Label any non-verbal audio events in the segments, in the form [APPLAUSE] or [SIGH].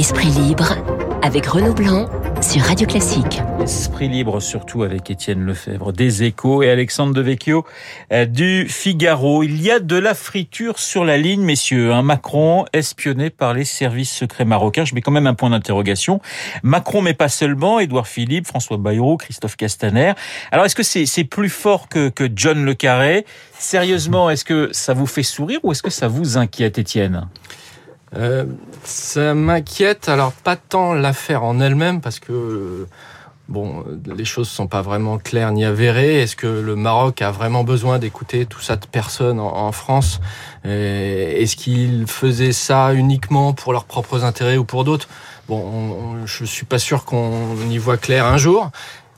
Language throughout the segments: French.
Esprit libre avec Renaud Blanc sur Radio Classique. Esprit libre surtout avec Étienne Lefebvre des Échos et Alexandre Devecchio euh, du Figaro. Il y a de la friture sur la ligne, messieurs. Un Macron espionné par les services secrets marocains. Je mets quand même un point d'interrogation. Macron, mais pas seulement. Édouard Philippe, François Bayrou, Christophe Castaner. Alors, est-ce que c'est plus fort que, que John Le Carré? Sérieusement, est-ce que ça vous fait sourire ou est-ce que ça vous inquiète, Étienne? Euh, ça m'inquiète, alors pas tant l'affaire en elle-même, parce que bon, les choses sont pas vraiment claires ni avérées. Est-ce que le Maroc a vraiment besoin d'écouter tout ça de personnes en, France? Est-ce qu'ils faisaient ça uniquement pour leurs propres intérêts ou pour d'autres? Bon, je suis pas sûr qu'on y voit clair un jour.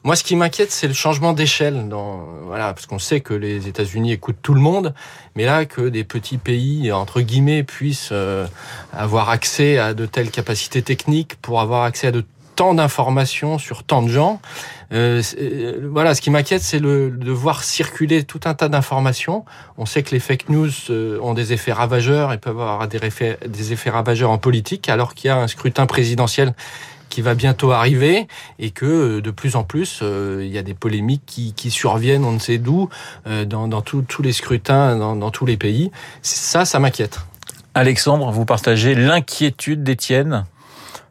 Moi, ce qui m'inquiète, c'est le changement d'échelle. Dans, voilà, parce qu'on sait que les États-Unis écoutent tout le monde, mais là, que des petits pays, entre guillemets, puissent euh, avoir accès à de telles capacités techniques pour avoir accès à de tant d'informations sur tant de gens. Euh, euh voilà, ce qui m'inquiète, c'est le, de voir circuler tout un tas d'informations. On sait que les fake news euh, ont des effets ravageurs et peuvent avoir des effets, des effets ravageurs en politique, alors qu'il y a un scrutin présidentiel qui va bientôt arriver et que euh, de plus en plus euh, il y a des polémiques qui, surviennent on ne sait d'où euh, dans, dans tous les scrutins dans, dans tous les pays. Ça, ça m'inquiète. Alexandre, vous partagez l'inquiétude d'Étienne?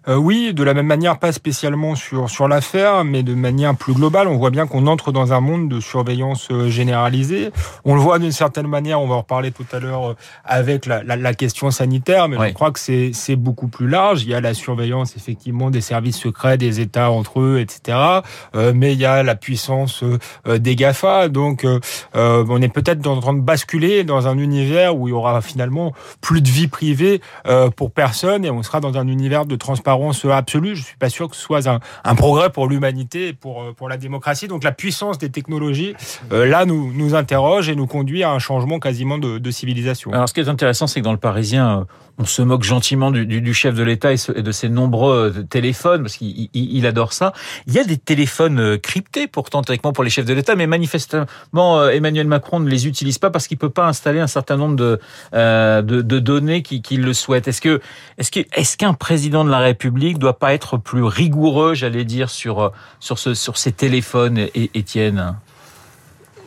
Euh, oui, de la même manière, pas spécialement sur, sur l'affaire, mais de manière plus globale. On voit bien qu'on entre dans un monde de surveillance euh, généralisée. On le voit d'une certaine manière, on va en reparler tout à l'heure euh, avec la, la, la, question sanitaire, mais je crois que c'est beaucoup plus large. Il y a la surveillance effectivement des services secrets, des États entre eux, etc. Euh, mais il y a la puissance des GAFA. Donc on est peut-être en train de basculer dans un univers où il y aura finalement plus de vie privée pour personne et on sera dans un univers de transparence absolue. Je suis pas sûr que ce soit un, un progrès pour l'humanité pour, euh, pour la démocratie. Donc la puissance des technologies, euh, là, nous, nous interroge et nous conduit à un changement quasiment de, de civilisation. Alors ce qui est intéressant, c'est que dans le Parisien, on se moque gentiment du, chef de l'État et, de ses nombreux euh, téléphones, parce qu'il il adore ça. Il y a des téléphones cryptés, pourtant, théoriquement, pour les chefs de l'État, mais manifestement, Emmanuel Macron ne les utilise pas parce qu'il peut pas installer un certain nombre de, euh, données qu'il qui le souhaite. Est-ce que, est-ce que, est-ce qu'un président de la République doit pas être plus rigoureux, j'allais dire, sur, euh, sur, ces téléphones, et, Étienne?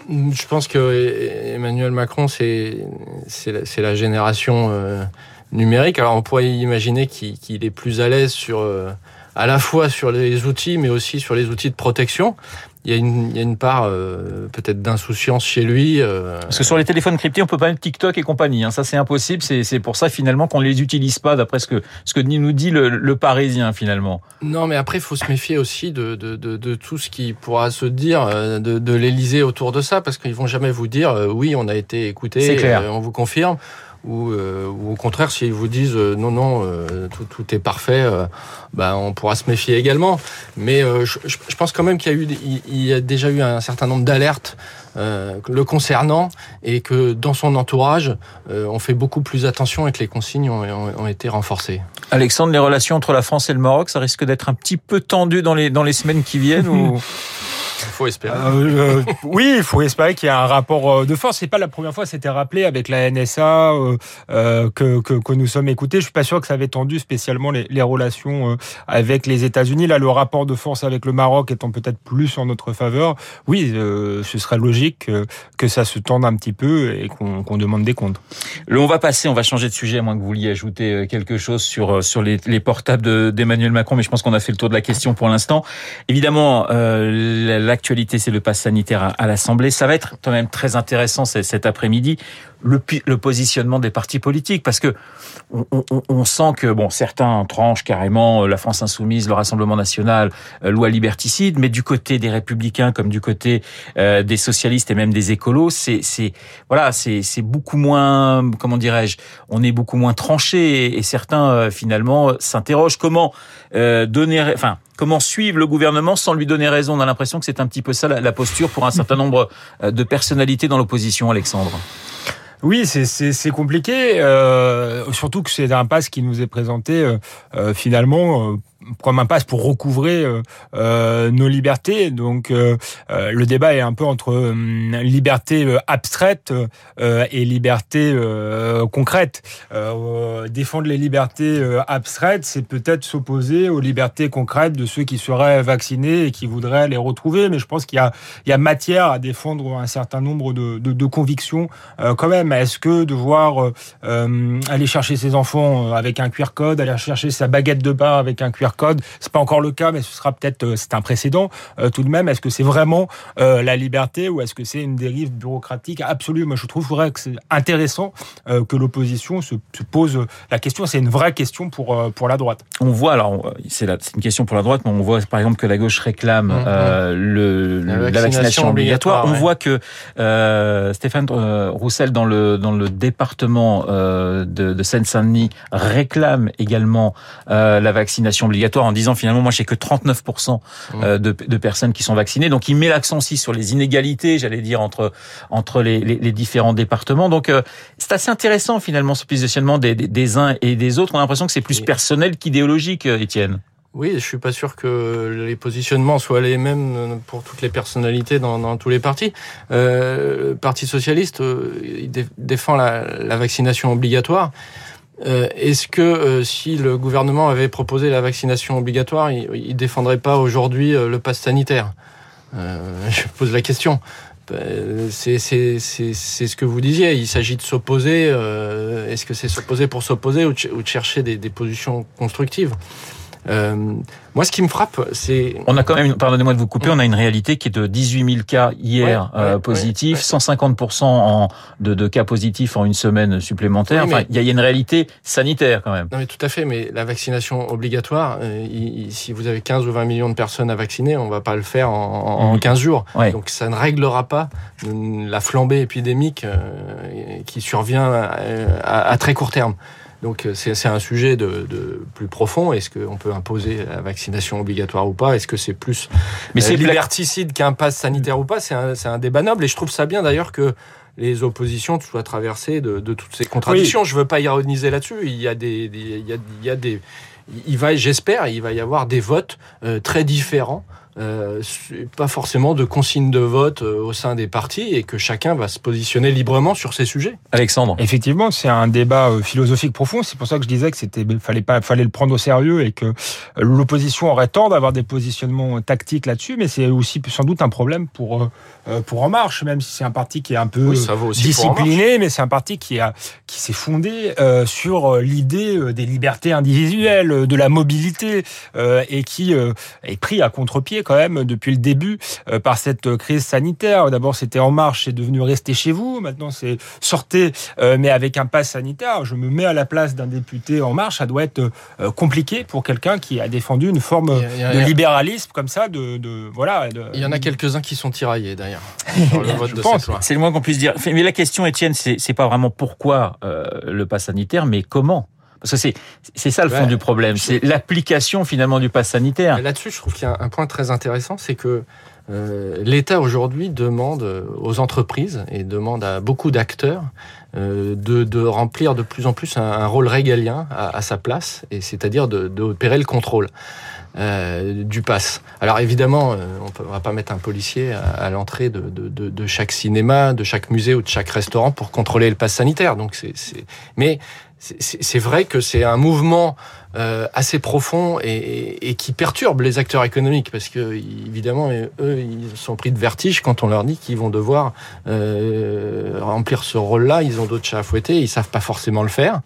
Je pense que Emmanuel Macron, c'est la, génération euh, numérique. Alors on pourrait imaginer qu'il est plus à l'aise sur euh, à la fois sur les outils, mais aussi sur les outils de protection il y a une, il y a une part euh, peut-être d'insouciance chez lui. Euh... Parce que sur les téléphones cryptés, on peut pas mettre TikTok et compagnie. Hein. Ça, c'est impossible. C'est pour ça finalement qu'on les utilise pas, d'après ce que ce que nous dit le, le, Parisien finalement. Non, mais après, il faut se méfier aussi de, de, de, de, tout ce qui pourra se dire euh, de, de l'Élysée autour de ça, parce qu'ils vont jamais vous dire euh, oui, on a été écouté, on vous confirme ou, euh, ou au contraire s'ils vous disent euh, non non euh, tout, tout, est parfait ben on pourra se méfier également mais je, je, pense quand même qu'il y a eu il y a déjà eu un certain nombre d'alertes le concernant et que dans son entourage on fait beaucoup plus attention et que les consignes ont, ont, ont été renforcées. Alexandre les relations entre la France et le Maroc ça risque d'être un petit peu tendu dans les dans les semaines qui viennent ou [LAUGHS] Il faut espérer. Euh, euh, oui, il faut espérer qu'il y ait un rapport euh, de force. C'est pas la première fois, c'était rappelé avec la NSA euh, que, que, que, nous sommes écoutés. Je suis pas sûr que ça avait tendu spécialement les, les relations avec les États-Unis. Là, le rapport de force avec le Maroc étant peut-être plus en notre faveur, oui, ce serait logique que ça se tende un petit peu et qu'on demande des comptes. Le, on va passer, on va changer de sujet, à moins que vous vouliez ajouter quelque chose sur sur les, les portables d'Emmanuel Macron, mais je pense qu'on a fait le tour de la question pour l'instant. Évidemment, euh, l'actualité, c'est le pass sanitaire à, l'Assemblée. Ça va être quand même très intéressant cet après-midi le, positionnement des partis politiques, parce que on, sent que bon, certains tranchent carrément euh, la France insoumise, le Rassemblement national, euh, loi liberticide, mais du côté des républicains comme du côté euh, des socialistes et même des écolos, c'est voilà, c'est beaucoup moins, comment dirais-je, on est beaucoup moins tranché et, certains finalement s'interrogent comment donner, enfin comment suivre le gouvernement sans lui donner raison? On a l'impression que c'est un petit peu ça la, la posture pour un [LAUGHS] certain nombre de personnalités dans l'opposition, Alexandre. Oui, c'est compliqué, euh, surtout que c'est un pass qui nous est présenté euh, euh finalement euh, comme un passe pour recouvrer nos libertés. Donc le débat est un peu entre liberté abstraite et liberté concrète. défendre les libertés abstraites, c'est peut-être s'opposer aux libertés concrètes de ceux qui seraient vaccinés et qui voudraient les retrouver. Mais je pense qu'il y y a matière à défendre un certain nombre de, de, de convictions quand même. Est-ce que devoir aller chercher ses enfants avec un QR code, aller chercher sa baguette de pain avec un QR code. C'est pas encore le cas, mais ce sera peut-être euh, c'est un précédent euh, tout de même. Est-ce que c'est vraiment euh, la liberté ou est-ce que c'est une dérive bureaucratique absolue? Moi, je trouve que c'est intéressant que l'opposition se, pose la question. C'est une vraie question pour pour la droite. On voit alors c'est une question pour la droite, mais on voit par exemple que la gauche réclame mm-hmm. le, la, vaccination, obligatoire. On voit que Stéphane Roussel dans le dans le département de, de Seine-Saint-Denis réclame également euh, la vaccination obligatoire en disant finalement moi j'ai que 39% euh, de, de, personnes qui sont vaccinées. Donc il met l'accent aussi sur les inégalités, j'allais dire entre entre les, les, les différents départements. Donc euh, c'est assez intéressant finalement ce positionnement des, des, des, uns et des autres. On a l'impression que c'est plus personnel qu'idéologique, Étienne. Oui, je suis pas sûr que les positionnements soient les mêmes pour toutes les personnalités dans, dans tous les partis. Euh, le Parti socialiste il défend la, la, vaccination obligatoire. Euh, est-ce que euh, si le gouvernement avait proposé la vaccination obligatoire, il, ne défendrait pas aujourd'hui euh, le pass sanitaire? Je pose la question. C'est ce que vous disiez. Il s'agit de s'opposer. Est-ce que c'est s'opposer pour s'opposer ou, de chercher des positions constructives? Euh, moi, ce qui me frappe, c'est... On a quand même, pardonnez-moi de vous couper, on a une réalité qui est de 18 000 cas hier euh, positifs, 150% en, de, de, cas positifs en une semaine supplémentaire. enfin, il y a une réalité sanitaire quand même. Non, mais tout à fait. Mais la vaccination obligatoire, euh, si vous avez 15 ou 20 millions de personnes à vacciner, on va pas le faire en, en 15 mmh. jours. Donc, ça ne réglera pas la flambée épidémique qui survient à, à très court terme. Donc euh, c'est un sujet de, de plus profond. Est-ce qu'on peut imposer la vaccination obligatoire ou pas? Est-ce que c'est plus mais c'est liberticide qu'un pass sanitaire ou pas? C'est un, un débat noble et je trouve ça bien d'ailleurs que les oppositions soient traversées de, de toutes ces contradictions. Je Je veux pas ironiser là-dessus. Il y a des, il, y a, il y a des, il va, j'espère, il va y avoir des votes euh, très différents euh, pas forcément de consignes de vote euh, au sein des partis et que chacun va se positionner librement sur ces sujets. Alexandre. Effectivement, c'est un débat euh, philosophique profond. C'est pour ça que je disais que c'était fallait pas fallait le prendre au sérieux et que l'opposition aurait tort d'avoir des positionnements tactiques là-dessus. Mais c'est aussi sans doute un problème pour pour En Marche, même si c'est un parti qui est un peu discipliné, mais c'est un parti qui a qui s'est fondé sur l'idée des libertés individuelles, de la mobilité et qui est pris à contre-pied quand même depuis le début euh, par cette crise sanitaire. D'abord, c'était En Marche, c'est devenu Rester chez vous. Maintenant, c'est sortez, euh, mais avec un pass sanitaire. Je me mets à la place d'un député En Marche. Ça doit être euh, compliqué pour quelqu'un qui a défendu une forme de libéralisme comme ça. De, de voilà. Il y en a quelques-uns qui sont tiraillés d'ailleurs. [LAUGHS] C'est le moins qu'on puisse dire. Mais la question, Étienne, c'est pas vraiment pourquoi le pass sanitaire, mais comment parce que c'est ça le fond du problème, c'est l'application finalement du pass sanitaire. Là-dessus, je trouve qu'il y a un point très intéressant, c'est que euh, l'État aujourd'hui demande aux entreprises et demande à beaucoup d'acteurs euh, de, de, remplir de plus en plus un, rôle régalien à, à sa place, et c'est-à-dire d'opérer le contrôle. Euh, du pass. Alors évidemment, euh, on ne va pas mettre un policier à, à l'entrée de, de, de, chaque cinéma, de chaque musée ou de chaque restaurant pour contrôler le pass sanitaire. Donc c'est, mais c'est vrai que c'est un mouvement euh, assez profond et, et, qui perturbe les acteurs économiques parce que évidemment eux ils sont pris de vertige quand on leur dit qu'ils vont devoir euh, remplir ce rôle-là. Ils ont d'autres chats à fouetter, ils savent pas forcément le faire.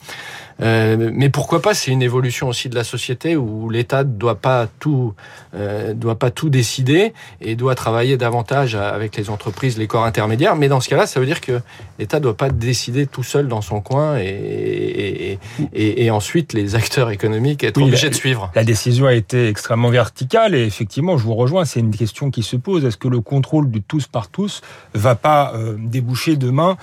Euh, mais pourquoi pas C'est une évolution aussi de la société où l'État ne doit pas tout euh, doit pas tout décider et doit travailler davantage avec les entreprises, les corps intermédiaires. Mais dans ce cas-là, ça veut dire que l'État doit pas décider tout seul dans son coin et, et, et, ensuite les acteurs économiques être obligés de suivre. La décision a été extrêmement verticale et effectivement, je vous rejoins, c'est une question qui se pose. Est-ce que le contrôle du tous par tous va pas euh, déboucher demain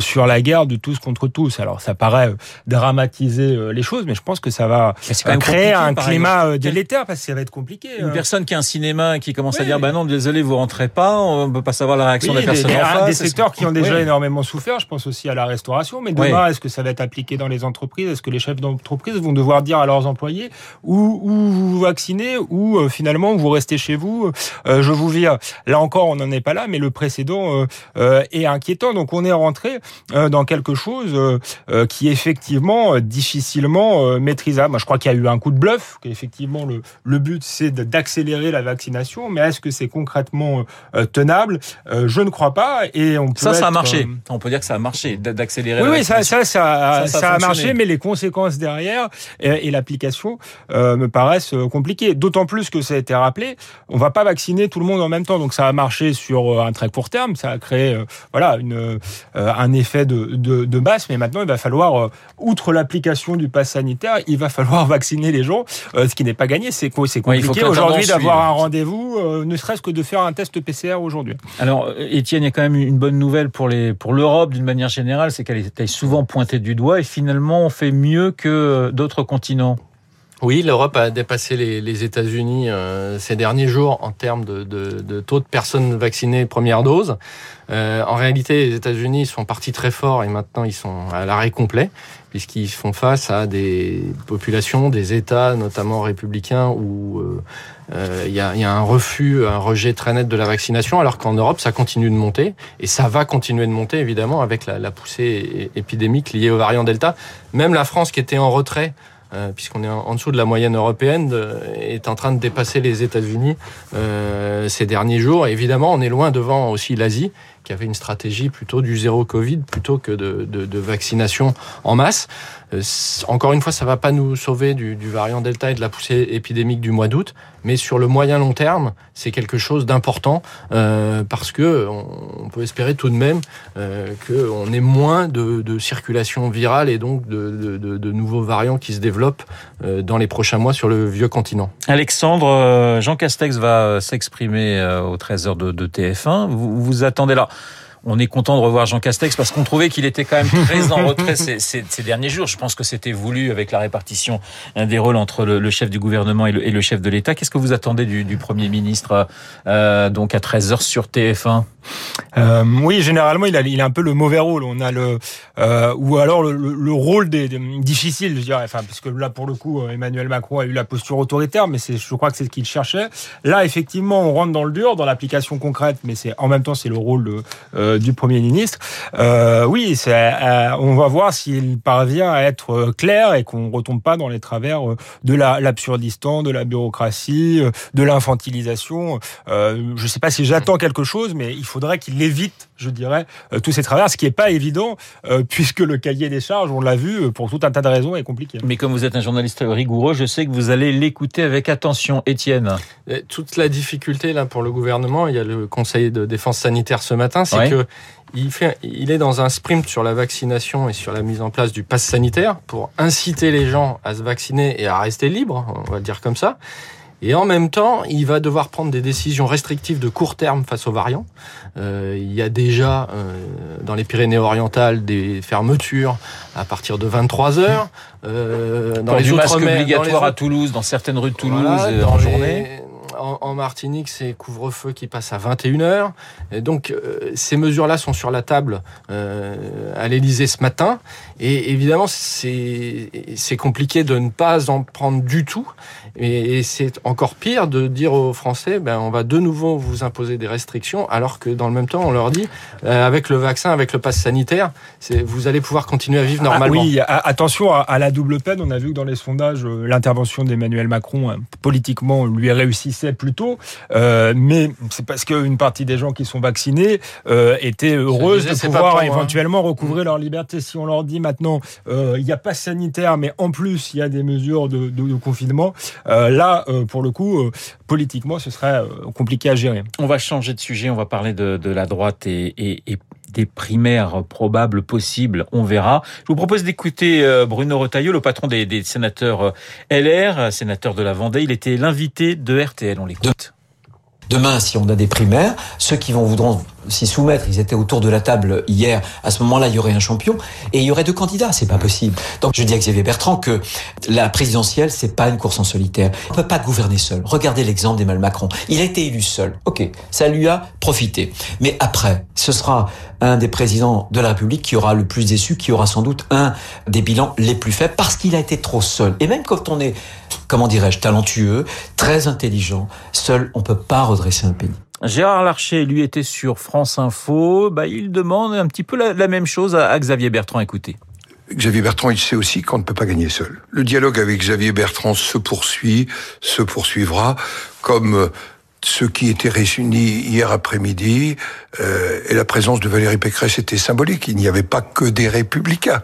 sur la guerre de tous contre tous? Alors ça paraît dramatique démocratiser les choses, mais je pense que ça va créer un climat délétère parce que ça va être compliqué. Une personne qui a un cinéma qui commence à dire bah non désolé vous rentrez pas, on peut pas savoir la réaction de la personne en face. Des secteurs qui ont déjà énormément souffert, je pense aussi à la restauration, mais demain est-ce que ça va être appliqué dans les entreprises? Est-ce que les chefs d'entreprise vont devoir dire à leurs employés ou, vous vous vaccinez ou euh, finalement vous restez chez vous euh, Je vous vire. Là encore, on n'en est pas là, mais le précédent euh, est inquiétant. Donc on est rentré dans quelque chose qui effectivement difficilement maîtrisable. Moi, je crois qu'il y a eu un coup de bluff, qu'effectivement le, le but c'est d'accélérer la vaccination, mais est-ce que c'est concrètement tenable? Je ne crois pas. Et on peut ça, ça a marché. On peut dire que ça a marché d'accélérer. Oui, oui, ça, ça, ça, ça, a marché, mais les conséquences derrière et, l'application euh, me paraissent euh, compliquées. D'autant plus que ça a été rappelé, on va pas vacciner tout le monde en même temps, donc ça a marché sur euh, un très court terme, ça a créé voilà une un effet de, de, de base, mais maintenant il va falloir, outre l'application du pass sanitaire, il va falloir [LAUGHS] vacciner les gens, ce qui n'est pas gagné. C'est c'est compliqué aujourd'hui d'avoir un rendez-vous, ne serait-ce que de faire un test PCR aujourd'hui. Alors, Étienne, il y a quand même une bonne nouvelle pour les pour l'Europe d'une manière générale, c'est qu'elle est souvent pointée du doigt et finalement on fait mieux que d'autres continents. Oui, l'Europe a dépassé les, États-Unis euh, ces derniers jours en termes de, taux de personnes vaccinées première dose. Euh, en réalité, les États-Unis sont partis très forts et maintenant ils sont à l'arrêt complet puisqu'ils font face à des populations, des États, notamment républicains, où euh, il y, a, y, a, un refus, un rejet très net de la vaccination, alors qu'en Europe, ça continue de monter, et ça va continuer de monter, évidemment, avec la, la poussée épidémique liée au variant Delta. Même la France, qui était en retrait euh, puisqu'on est en, dessous de la moyenne européenne, est en train de dépasser les États-Unis euh, ces derniers jours. évidemment, on est loin devant aussi l'Asie, qui avait une stratégie plutôt du zéro Covid plutôt que de, de, de vaccination en masse. Euh, encore une fois, ça va pas nous sauver du, du, variant Delta et de la poussée épidémique du mois d'août, mais sur le moyen long terme, c'est quelque chose d'important euh, parce que on, peut espérer tout de même euh, qu'on ait moins de, de, circulation virale et donc de, de, nouveaux variants qui se développent euh, dans les prochains mois sur le vieux continent. Alexandre, euh, Jean Castex va s'exprimer au 13h de, TF1. Vous, vous attendez là on est content de revoir Jean Castex parce qu'on trouvait qu'il était quand même très en [LAUGHS] retrait ces, ces, ces, derniers jours. Je pense que c'était voulu avec la répartition des rôles entre le, chef du gouvernement et le, et le chef de l'État. Qu'est-ce que vous attendez du, du Premier ministre euh, donc à 13h sur TF1 euh, Oui, généralement, il a, il a un peu le mauvais rôle. On a le euh, ou alors le, le rôle des, difficile, je dirais. Enfin, puisque là, pour le coup, Emmanuel Macron a eu la posture autoritaire, mais c'est, je crois que c'est ce qu'il cherchait. Là, effectivement, on rentre dans le dur, dans l'application concrète, mais c'est en même temps, c'est le rôle de euh, du Premier ministre. Euh, oui, euh, on va voir s'il parvient à être clair et qu'on retombe pas dans les travers de l'absurdistan, de la bureaucratie, de l'infantilisation. je ne sais pas si j'attends quelque chose, mais il faudrait qu'il évite, je dirais, tous ces travers, ce qui n'est pas évident, puisque le cahier des charges, on l'a vu, pour tout un tas de raisons, est compliqué. Mais comme vous êtes un journaliste rigoureux, je sais que vous allez l'écouter avec attention. Étienne. Toute la difficulté là pour le gouvernement, il y a le Conseil de défense sanitaire ce matin, c'est que il, fait, il est dans un sprint sur la vaccination et sur la mise en place du pass sanitaire pour inciter les gens à se vacciner et à rester libres, on va le dire comme ça. Et en même temps, il va devoir prendre des décisions restrictives de court terme face aux variants. Euh, il y a déjà euh, dans les Pyrénées-Orientales des fermetures à partir de 23 heures. Euh, dans les du masque obligatoire à Toulouse, dans certaines rues de Toulouse, en journée en, Martinique, c'est couvre-feu qui passe à 21h. Et donc, euh, ces mesures-là sont sur la table euh, à l'Elysée ce matin. Et évidemment, c'est compliqué de ne pas en prendre du tout. Et, c'est encore pire de dire aux Français, ben, on va de nouveau vous imposer des restrictions, alors que dans le même temps, on leur dit, euh, avec le vaccin, avec le pass sanitaire, vous allez pouvoir continuer à vivre ah normalement. oui, attention à, la double peine. On a vu que dans les sondages, l'intervention d'Emmanuel Macron, politiquement, lui réussissait plus tôt, euh, mais c'est parce qu'une partie des gens qui sont vaccinés euh, étaient heureuses de pouvoir hein. éventuellement recouvrer mm. leur liberté. Si on leur dit maintenant, euh, il n'y a pas sanitaire, mais en plus il y a des mesures de, de, confinement, là, pour le coup, politiquement, ce serait compliqué à gérer. On va changer de sujet, on va parler de, de la droite et, et, et des primaires probables possibles, on verra. Je vous propose d'écouter euh, Bruno Retailleau, le patron des, des, sénateurs euh, LR, sénateur de la Vendée. Il était l'invité de RTL, on l'écoute. Demain, si on a des primaires, ceux qui vont voudront s'y soumettre. Ils étaient autour de la table hier. À ce moment-là, il y aurait un champion et il y aurait deux candidats. C'est pas possible. Donc, je dis à Xavier Bertrand que la présidentielle, c'est pas une course en solitaire. On peut pas gouverner seul. Regardez l'exemple d'Emmanuel Macron. Il a été élu seul. Ok, ça lui a profité. Mais après, ce sera un des présidents de la République qui aura le plus déçu, qui aura sans doute un des bilans les plus faibles parce qu'il a été trop seul. Et même quand on est, comment dirais-je, talentueux, très intelligent, seul, on peut pas redresser un pays. Gérard Larcher, lui, était sur France Info. Bah, il demande un petit peu la, même chose à, Xavier Bertrand. Écoutez. Xavier Bertrand, il sait aussi qu'on ne peut pas gagner seul. Le dialogue avec Xavier Bertrand se poursuit, se poursuivra, comme ce qui était réuni hier après-midi euh, et la présence de Valérie Pécresse était symbolique. Il n'y avait pas que des républicains.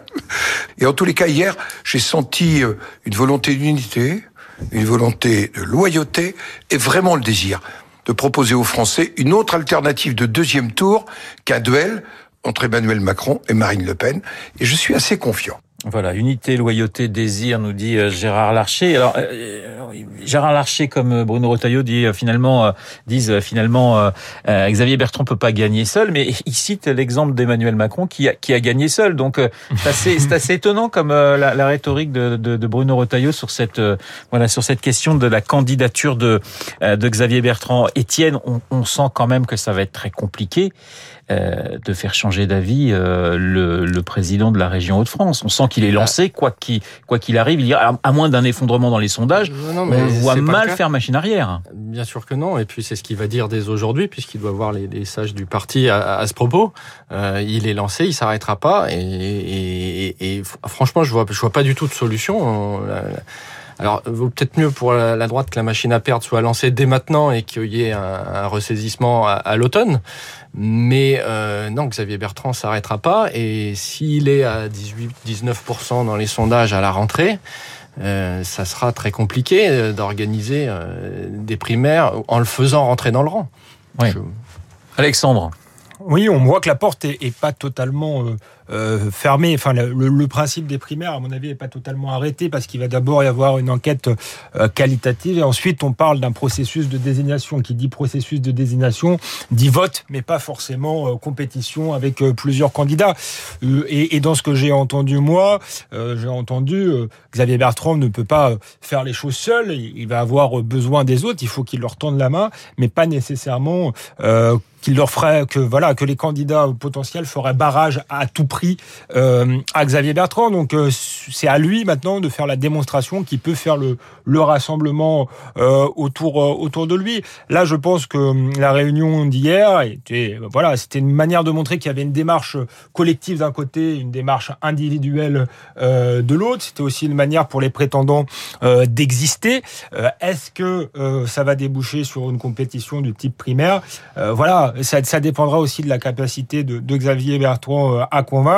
Et en tous les cas, hier, j'ai senti euh, une volonté d'unité, une volonté de loyauté et vraiment le désir de proposer aux Français une autre alternative de deuxième tour qu'un duel entre Emmanuel Macron et Marine Le Pen. Et je suis assez confiant. Voilà, unité, loyauté, désir, nous dit euh, Gérard Larcher. Alors, euh, euh, Gérard Larcher, comme Bruno Retailleau, dit finalement, disent finalement, Xavier Bertrand peut pas gagner seul, mais [LAUGHS] il cite l'exemple d'Emmanuel Macron qui a, qui a gagné seul. Donc, c'est assez, assez, étonnant comme la, la rhétorique de, de, de, Bruno Retailleau sur cette, voilà, sur cette question de la candidature de, de Xavier Bertrand. Étienne, on, on sent quand même que ça va être très compliqué. Euh, de faire changer d'avis euh, le, le, président de la région Hauts-de-France. On sent qu'il est lancé, quoi qu'il quoi qu'il arrive. Il à, à moins d'un effondrement dans les sondages, non, on voit mal faire machine arrière. Bien sûr que non. Et puis c'est ce qu'il va dire dès aujourd'hui, puisqu'il doit voir les, les, sages du parti à, à ce propos. Euh, il est lancé, il s'arrêtera pas. Et, et, et, franchement, je vois, je vois pas du tout de solution. Alors, vaut peut-être mieux pour la droite que la machine à perdre soit lancée dès maintenant et qu'il y ait un, un ressaisissement à, à l'automne. Mais euh, non, Xavier Bertrand s'arrêtera pas. Et s'il est à 18-19% dans les sondages à la rentrée, euh, ça sera très compliqué euh, d'organiser euh, des primaires en le faisant rentrer dans le rang. Oui. Alexandre. Oui, on voit que la porte est, est pas totalement euh, fermé. Enfin, le, principe des primaires, à mon avis, n'est pas totalement arrêté parce qu'il va d'abord y avoir une enquête euh, qualitative et ensuite on parle d'un processus de désignation. Qui dit processus de désignation dit vote, mais pas forcément euh, compétition avec plusieurs candidats. Et, et, dans ce que j'ai entendu moi, j'ai entendu Xavier Bertrand ne peut pas faire les choses seul. Il va avoir besoin des autres. Il faut qu'il leur tende la main, mais pas nécessairement qu'il leur ferait que voilà que les candidats potentiels feraient barrage à tout prix euh, à Xavier Bertrand. Donc euh, c'est à lui maintenant de faire la démonstration qu'il peut faire le, le rassemblement euh, autour autour de lui. Là, je pense que hum, la réunion d'hier était voilà, c'était une manière de montrer qu'il y avait une démarche collective d'un côté, une démarche individuelle de l'autre. C'était aussi une manière pour les prétendants d'exister. Est-ce que ça va déboucher sur une compétition du type primaire? Voilà, ça, ça, dépendra aussi de la capacité de, de Xavier Bertrand à convaincre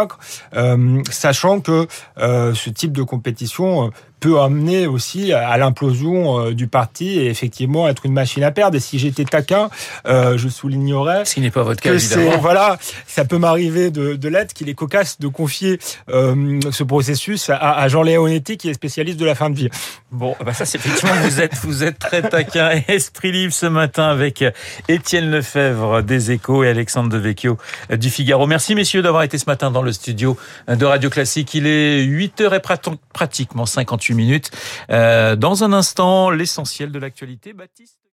euh, sachant que euh, ce type de compétition euh, peut amener aussi à l'implosion euh, du parti et effectivement être une machine à perdre. Et si j'étais taquin, euh, je soulignerais ce qui n'est pas votre cas évidemment. Voilà, ça peut m'arriver de, de l'être qu'il est cocasse de confier euh, ce processus à, à Jean Léonetti qui est spécialiste de la fin de vie. Bon, bah ça c'est effectivement vous êtes vous êtes très taquin et [LAUGHS] esprit libre ce matin avec Étienne Lefebvre des Échos et Alexandre Devecchio du Figaro. Merci messieurs d'avoir été ce matin dans le studio de Radio Classique. Il est 8h et pratiquement 58 Euh, dans un instant, l'essentiel de l'actualité. Baptiste